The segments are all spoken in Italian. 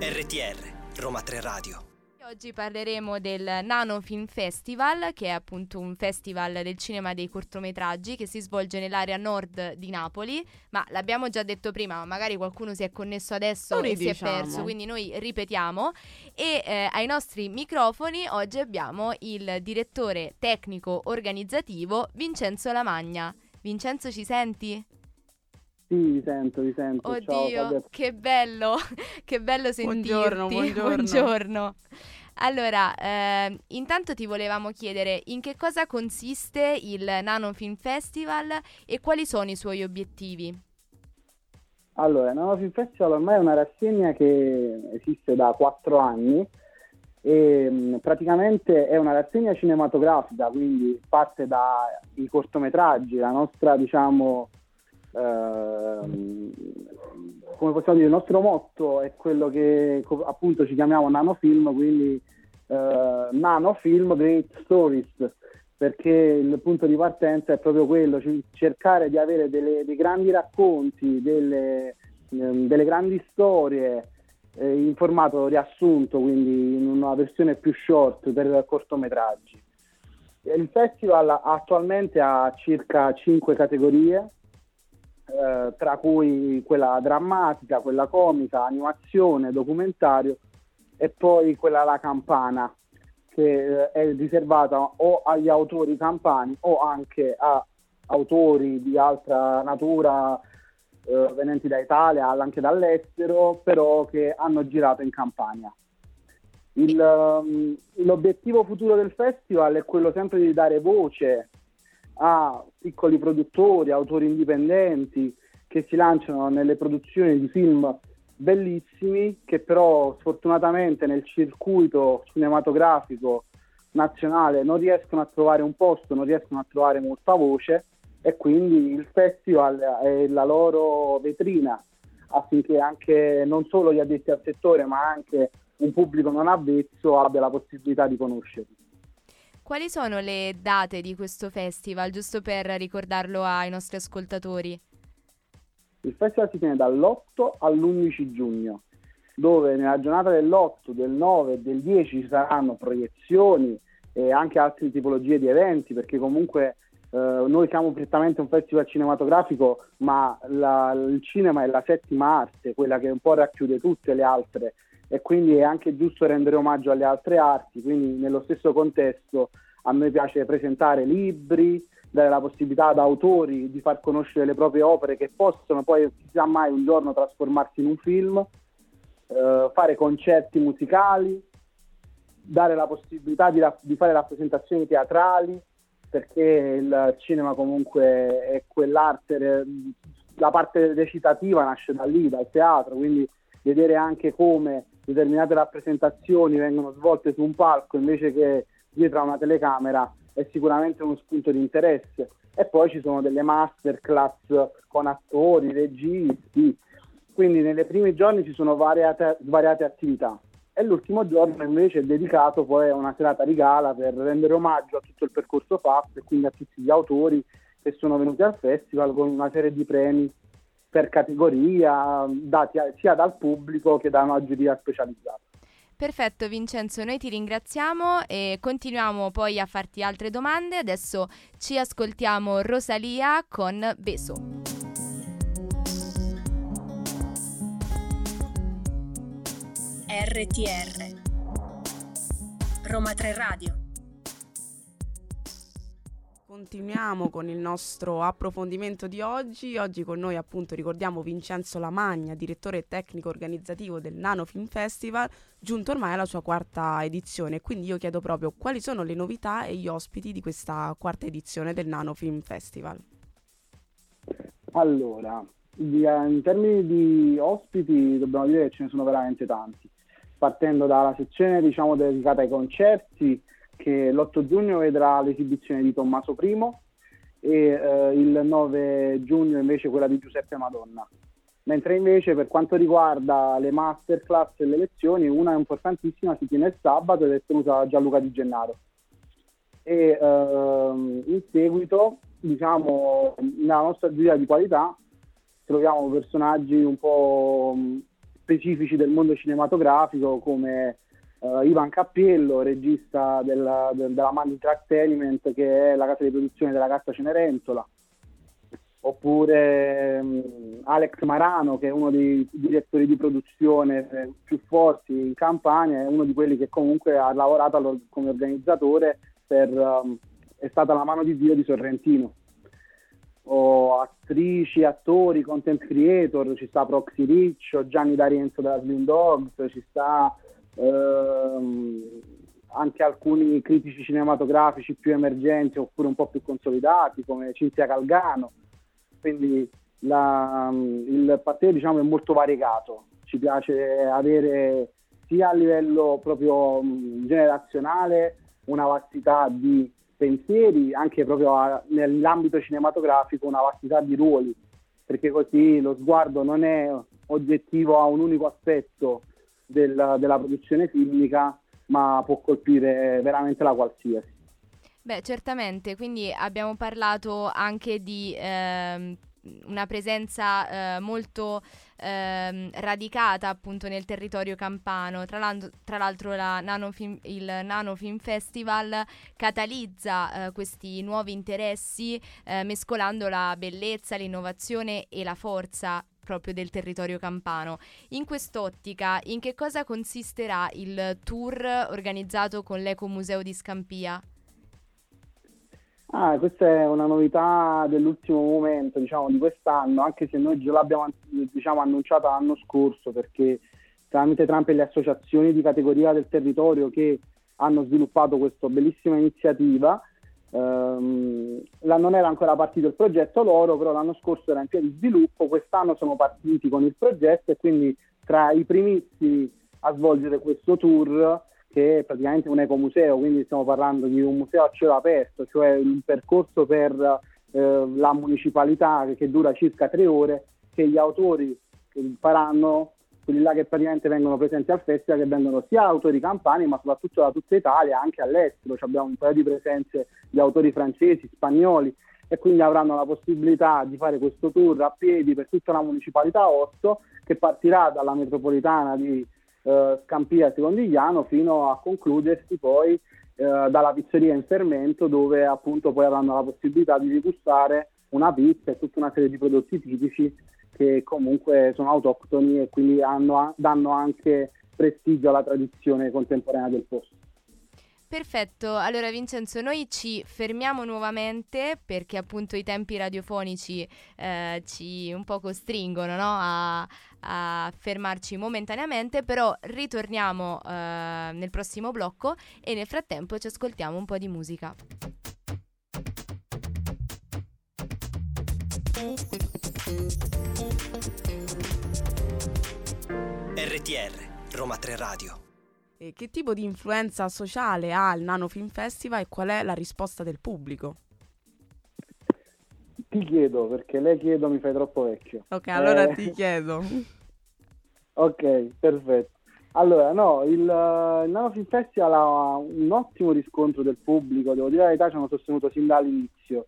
RTR Roma 3 Radio Oggi parleremo del Nano Film Festival, che è appunto un festival del cinema dei cortometraggi che si svolge nell'area nord di Napoli, ma l'abbiamo già detto prima, ma magari qualcuno si è connesso adesso e si è perso, quindi noi ripetiamo. E eh, ai nostri microfoni oggi abbiamo il direttore tecnico organizzativo Vincenzo Lamagna. Vincenzo ci senti? Sì, vi sento, vi sento. Oddio, Ciao, che bello, che bello sentirti. Buongiorno, buongiorno. buongiorno. Allora, eh, intanto ti volevamo chiedere in che cosa consiste il Nano Film Festival e quali sono i suoi obiettivi? Allora, Nano Film Festival ormai è una rassegna che esiste da quattro anni e mh, praticamente è una rassegna cinematografica, quindi parte dai cortometraggi, la nostra, diciamo, ehm, come possiamo dire, il nostro motto è quello che appunto ci chiamiamo nanofilm, quindi eh, nanofilm great stories, perché il punto di partenza è proprio quello, cercare di avere delle- dei grandi racconti, delle, ehm, delle grandi storie eh, in formato riassunto, quindi in una versione più short per cortometraggi. Il festival attualmente ha circa 5 categorie, eh, tra cui quella drammatica, quella comica, animazione, documentario e poi quella la campana, che eh, è riservata o agli autori campani o anche a autori di altra natura eh, venenti da Italia, anche dall'estero, però che hanno girato in Campania. Il, um, l'obiettivo futuro del festival è quello sempre di dare voce a piccoli produttori, autori indipendenti che si lanciano nelle produzioni di film bellissimi che però sfortunatamente nel circuito cinematografico nazionale non riescono a trovare un posto, non riescono a trovare molta voce e quindi il festival è la loro vetrina affinché anche non solo gli addetti al settore ma anche un pubblico non avvezzo abbia la possibilità di conoscerli. Quali sono le date di questo festival, giusto per ricordarlo ai nostri ascoltatori? Il festival si tiene dall'8 all'11 giugno, dove nella giornata dell'8, del 9 e del 10 ci saranno proiezioni e anche altre tipologie di eventi, perché comunque eh, noi siamo prettamente un festival cinematografico, ma la, il cinema è la settima arte, quella che un po' racchiude tutte le altre e quindi è anche giusto rendere omaggio alle altre arti, quindi nello stesso contesto a noi piace presentare libri, dare la possibilità ad autori di far conoscere le proprie opere che possono poi, chissà mai, un giorno trasformarsi in un film, eh, fare concerti musicali, dare la possibilità di, di fare rappresentazioni teatrali, perché il cinema comunque è quell'arte, la parte recitativa nasce da lì, dal teatro, quindi vedere anche come determinate rappresentazioni vengono svolte su un palco invece che dietro a una telecamera è sicuramente uno spunto di interesse. E poi ci sono delle masterclass con attori, registi, quindi nei primi giorni ci sono variate, svariate attività. E l'ultimo giorno invece è dedicato poi a una serata di gala per rendere omaggio a tutto il percorso fatto e quindi a tutti gli autori che sono venuti al festival con una serie di premi per categoria dati sia dal pubblico che da una giuria specializzata. Perfetto Vincenzo, noi ti ringraziamo e continuiamo poi a farti altre domande. Adesso ci ascoltiamo Rosalia con Beso. RTR Roma 3 Radio Continuiamo con il nostro approfondimento di oggi. Oggi con noi appunto ricordiamo Vincenzo Lamagna, direttore tecnico organizzativo del Nano Film Festival, giunto ormai alla sua quarta edizione. Quindi io chiedo proprio quali sono le novità e gli ospiti di questa quarta edizione del Nano Film Festival. Allora, in termini di ospiti dobbiamo dire che ce ne sono veramente tanti. Partendo dalla sezione diciamo dedicata ai concerti, che l'8 giugno vedrà l'esibizione di Tommaso I e eh, il 9 giugno invece quella di Giuseppe Madonna. Mentre invece per quanto riguarda le masterclass e le lezioni, una importantissima si tiene il sabato ed è tenuta da Gianluca Di Gennaro. E ehm, in seguito, diciamo, nella nostra giuria di qualità troviamo personaggi un po' mh, specifici del mondo cinematografico come uh, Ivan Cappiello, regista della, del, della Mandi Entertainment che è la casa di produzione della Carta Cenerentola, oppure um, Alex Marano che è uno dei direttori di produzione eh, più forti in Campania, è uno di quelli che comunque ha lavorato come organizzatore per, um, è stata la mano di Dio di Sorrentino. O attrici, attori, content creator, ci sta Proxy Riccio, Gianni D'Arienzo della Slim Dogs, ci sta ehm, anche alcuni critici cinematografici più emergenti oppure un po' più consolidati come Cinzia Calgano. Quindi la, il partito diciamo, è molto variegato, ci piace avere sia a livello proprio generazionale una vastità di pensieri, anche proprio a, nell'ambito cinematografico, una vastità di ruoli, perché così lo sguardo non è oggettivo a un unico aspetto del, della produzione filmica, ma può colpire veramente la qualsiasi. Beh, certamente, quindi abbiamo parlato anche di ehm, una presenza eh, molto eh, radicata appunto nel territorio campano. Tra, l'altro, tra l'altro la Nano Film, il Nano Film Festival catalizza eh, questi nuovi interessi eh, mescolando la bellezza, l'innovazione e la forza proprio del territorio campano. In quest'ottica, in che cosa consisterà il tour organizzato con l'Ecomuseo di Scampia? Ah, questa è una novità dell'ultimo momento, diciamo, di quest'anno, anche se noi già l'abbiamo diciamo, annunciata l'anno scorso, perché tramite Trump e le associazioni di categoria del territorio che hanno sviluppato questa bellissima iniziativa, ehm, non era ancora partito il progetto loro, però l'anno scorso era in pieno sviluppo, quest'anno sono partiti con il progetto e quindi tra i primissimi a svolgere questo tour che è praticamente un ecomuseo, quindi stiamo parlando di un museo a cielo aperto, cioè un percorso per eh, la municipalità che, dura circa tre ore, che gli autori faranno, quelli là che praticamente vengono presenti al festival, che vengono sia autori campani, ma soprattutto da tutta Italia, anche all'estero, cioè abbiamo un paio di presenze di autori francesi, spagnoli, e quindi avranno la possibilità di fare questo tour a piedi per tutta la municipalità 8 che partirà dalla metropolitana di eh, Scampia Secondigliano fino a concludersi poi eh, dalla pizzeria in fermento dove appunto poi avranno la possibilità di degustare una pizza e tutta una serie di prodotti tipici che comunque sono autoctoni e quindi hanno, danno anche prestigio alla tradizione contemporanea del posto. Perfetto, allora Vincenzo, noi ci fermiamo nuovamente perché appunto i tempi radiofonici eh, ci un po' costringono no? a, a, fermarci momentaneamente, però ritorniamo eh, nel prossimo blocco e nel frattempo ci ascoltiamo un po' di musica. RTR Roma 3 Radio e che tipo di influenza sociale ha il Nano Film Festival e qual è la risposta del pubblico? Ti chiedo, perché lei chiedo mi fai troppo vecchio. Ok, allora eh... ti chiedo. ok, perfetto. Allora, no, il, il Nano Film Festival ha un ottimo riscontro del pubblico, devo dire la verità, ci hanno sostenuto sin dall'inizio,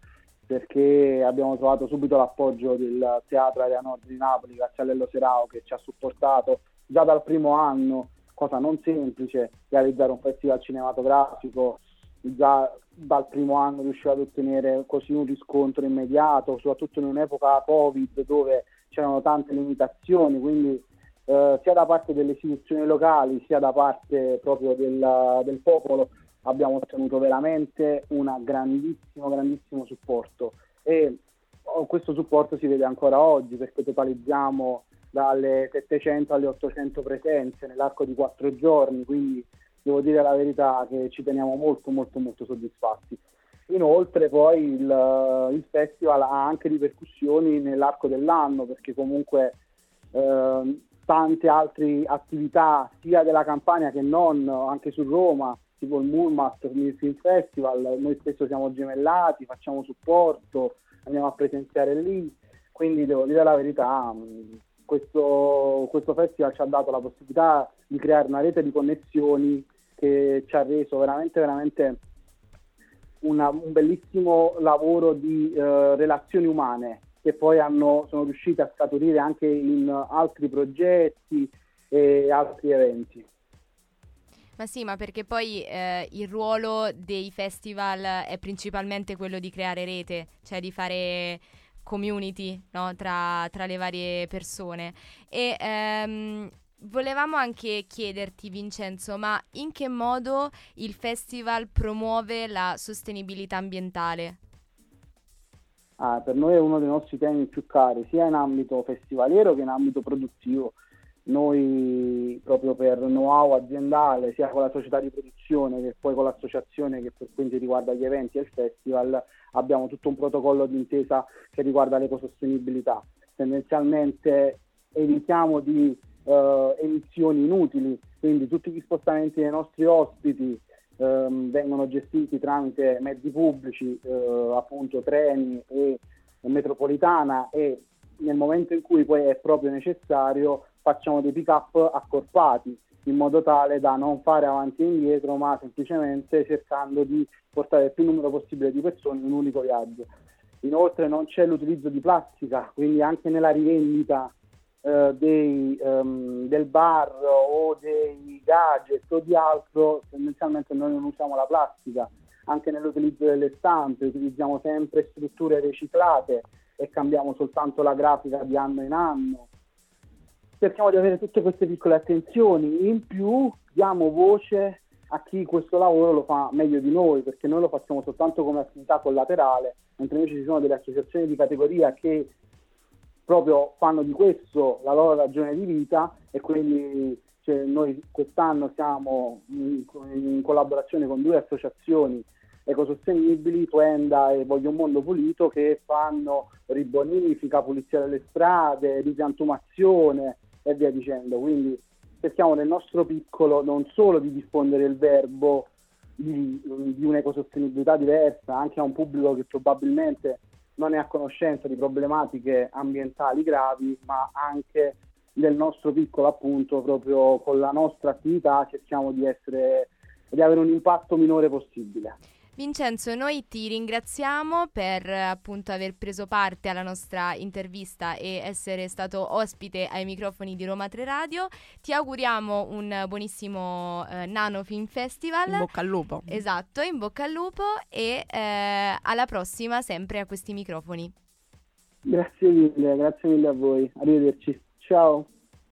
perché abbiamo trovato subito l'appoggio del Teatro Area Nord di Napoli, grazie a Lello Serao, che ci ha supportato già dal primo anno cosa non semplice realizzare un festival cinematografico già dal primo anno riuscire ad ottenere così un riscontro immediato, soprattutto in un'epoca Covid dove c'erano tante limitazioni, quindi eh, sia da parte delle istituzioni locali sia da parte proprio del, del popolo abbiamo ottenuto veramente un grandissimo, grandissimo supporto e oh, questo supporto si vede ancora oggi perché totalizziamo dalle 700 alle 800 presenze nell'arco di quattro giorni, quindi devo dire la verità che ci teniamo molto molto molto soddisfatti. Inoltre poi il, il festival ha anche ripercussioni nell'arco dell'anno perché comunque eh, tante altre attività sia della campagna che non, anche su Roma, tipo il Murmat, il Film Festival, noi spesso siamo gemellati, facciamo supporto, andiamo a presenziare lì, quindi devo dire la verità, questo, questo festival ci ha dato la possibilità di creare una rete di connessioni che ci ha reso veramente, veramente una, un bellissimo lavoro di eh, relazioni umane, che poi hanno, sono riusciti a scaturire anche in altri progetti e altri eventi. Ma sì, ma perché poi eh, il ruolo dei festival è principalmente quello di creare rete, cioè di fare community no? tra, tra, le varie persone. E ehm, volevamo anche chiederti, Vincenzo, ma in che modo il festival promuove la sostenibilità ambientale? Ah, per noi è uno dei nostri temi più cari, sia in ambito festivaliero che in ambito produttivo noi proprio per know-how aziendale, sia con la società di produzione che poi con l'associazione che per quanto riguarda gli eventi e il festival, abbiamo tutto un protocollo di intesa che riguarda l'ecosostenibilità. Tendenzialmente evitiamo di eh, emissioni inutili, quindi tutti gli spostamenti dei nostri ospiti eh, vengono gestiti tramite mezzi pubblici, eh, appunto treni e metropolitana e nel momento in cui poi è proprio necessario facciamo dei pick up accorpati in modo tale da non fare avanti e indietro ma semplicemente cercando di portare il più numero possibile di persone in un unico viaggio. Inoltre non c'è l'utilizzo di plastica, quindi anche nella rivendita eh, dei, um, del bar o dei gadget o di altro, tendenzialmente noi non usiamo la plastica, anche nell'utilizzo delle stampe utilizziamo sempre strutture riciclate e cambiamo soltanto la grafica di anno in anno. Cerchiamo di avere tutte queste piccole attenzioni, in più diamo voce a chi questo lavoro lo fa meglio di noi, perché noi lo facciamo soltanto come attività collaterale, mentre invece ci sono delle associazioni di categoria che proprio fanno di questo la loro ragione di vita e quindi cioè, noi quest'anno siamo in, in collaborazione con due associazioni ecosostenibili, Tuenda e Voglio un mondo pulito, che fanno ribonifica, pulizia delle strade, ripiantumazione e via dicendo. Quindi cerchiamo nel nostro piccolo non solo di diffondere il verbo di, di un'ecosostenibilità diversa anche a un pubblico che probabilmente non è a conoscenza di problematiche ambientali gravi, ma anche nel nostro piccolo appunto proprio con la nostra attività cerchiamo di essere di avere un impatto minore possibile. Vincenzo, noi ti ringraziamo per appunto aver preso parte alla nostra intervista e essere stato ospite ai microfoni di Roma 3 Radio. Ti auguriamo un buonissimo eh, Nano Film Festival. In bocca al lupo. Esatto, in bocca al lupo e eh, alla prossima sempre a questi microfoni. Grazie mille, grazie mille a voi. Arrivederci. Ciao.